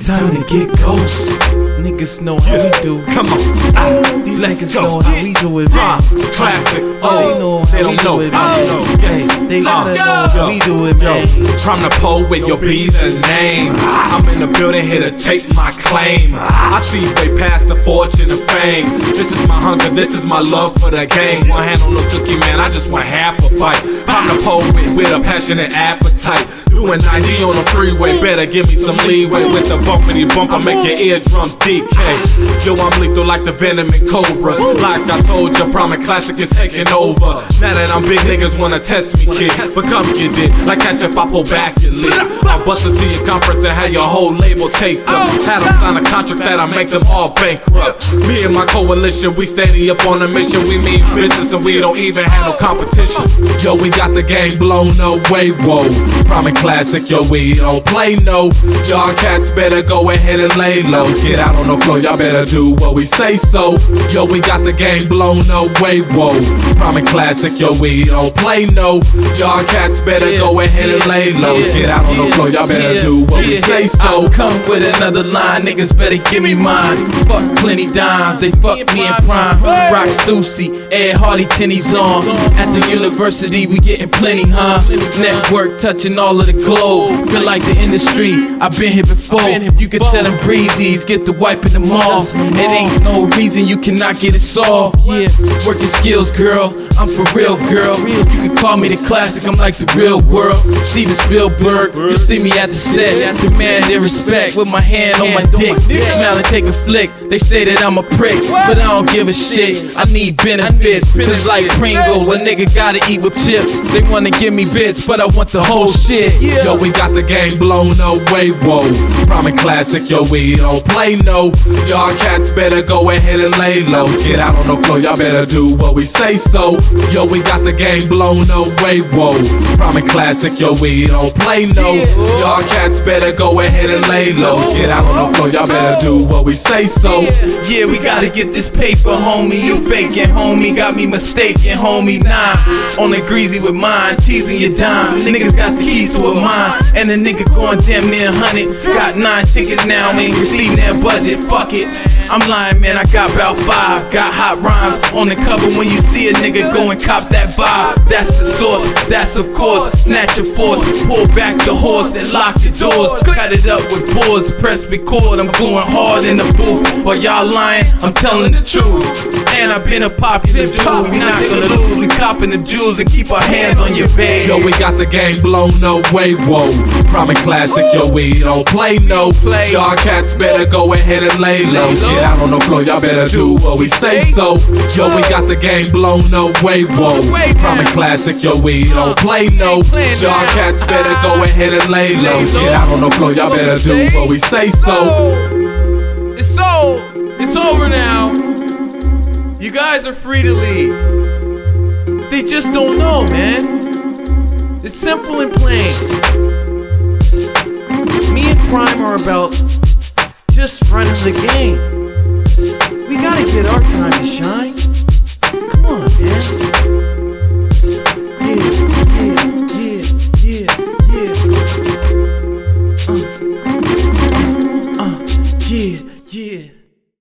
It's time to get ghost. Niggas know how we do. Come on. Ah, These niggas know how we do it, man. classic. Oh, they know they don't we know. do it, man. Oh, yes. Hey, they gotta know how we do it, man. from the poet, you'll be the name. I'm in the building here to take my claim. I see way past the fortune and fame. This is my hunger, this is my love for the game. One hand on the cookie, man, I just want half a bite. I'm the poet with a passionate appetite. Doing 90 on the freeway, better give me some leeway with the bumpity bump. I make your eardrums DK. Yo, I'm lethal like the venom in cobras. Like I told you, Prominent Classic is taking over. Now that I'm big, niggas wanna test me, kid. But come get it. Like ketchup, I pull back and leave. I bust into your conference and have your whole label taped up. Had them sign a contract that I make them all bankrupt. Me and my coalition, we steady up on a mission. We mean business and we don't even have no competition. Yo, we got the game blown away, whoa. Prominent Classic, yo, we don't play no. Y'all cats better go ahead and lay low. Get out on the floor, y'all better do what we say so. Yo, we got the game blown away, whoa. Prominent Classic, yo, we don't play no. Y'all cats better go ahead and lay low. Get out on the floor, y'all better do what we say so. I come with another line, niggas better give me mine. Fuck plenty dimes, they fuck me in prime. Rock Stussy, Ed Hardy, Tenny's on. At the university, we getting plenty, huh? Network touching all of the globe. Feel like the industry, I've been here before. You can tell them breezies, get the wiping them off. It ain't no reason you cannot get it solved. Yeah, working skills, girl. I'm for real, girl. You can call me the classic, I'm like the real world. Steven Spielberg, you see me at the set. Demand and respect with my hand on my dick. Smile and take a flick. They say that I'm a prick, but I don't give a shit. I need benefits. It's like Pringles, a nigga gotta eat with chips. They wanna give me bits, but I want the whole shit. Yo, we got the game blown away, whoa. Prominent Classic, yo, we don't play no. Y'all cats better go ahead and lay low. Get out on the floor, y'all better do what we say so. Yo, we got the game blown away, whoa. Prominent Classic, yo, we don't play no. Y'all cats better go ahead and lay low. Get out on the floor, y'all better do what we say so. Yeah, we gotta get this paper, homie. You faking, homie. Got me mistaken, homie. Nah, on the greasy with mine, teasing your dime. Niggas got the keys to a mine, and the nigga going damn near 100. Got nine tickets now, ain't receiving that budget. Fuck it. I'm lying, man. I got about five. Got hot rhymes on the cover when you see a nigga go and cop that vibe. That's the source. That's of course. Snatch your force. Pull back the horse and lock the doors. Cut it up with boards. Press record. I'm going hard in the booth. While y'all lying, I'm telling the truth. And I've been a popular dude. We not gonna lose. We copping the jewels and keep our hands on your bed. Yo, we got the game blown away, whoa. Prominent Classic, yo, we don't play no. play. Y'all cats better go ahead and lay low. Get out on the floor, y'all better do what we say so. Yo, we got the game blown no away, whoa. Prominent Classic, yo, we don't uh, play no. Y'all cats better go uh, ahead and lay low. Get out on the floor, y'all better do what we say so. It's so. It's over now. You guys are free to leave. They just don't know, man. It's simple and plain. Me and Prime are about just running the game gotta get our time to shine. Come on, man. Yeah, yeah, yeah, yeah, yeah. Uh.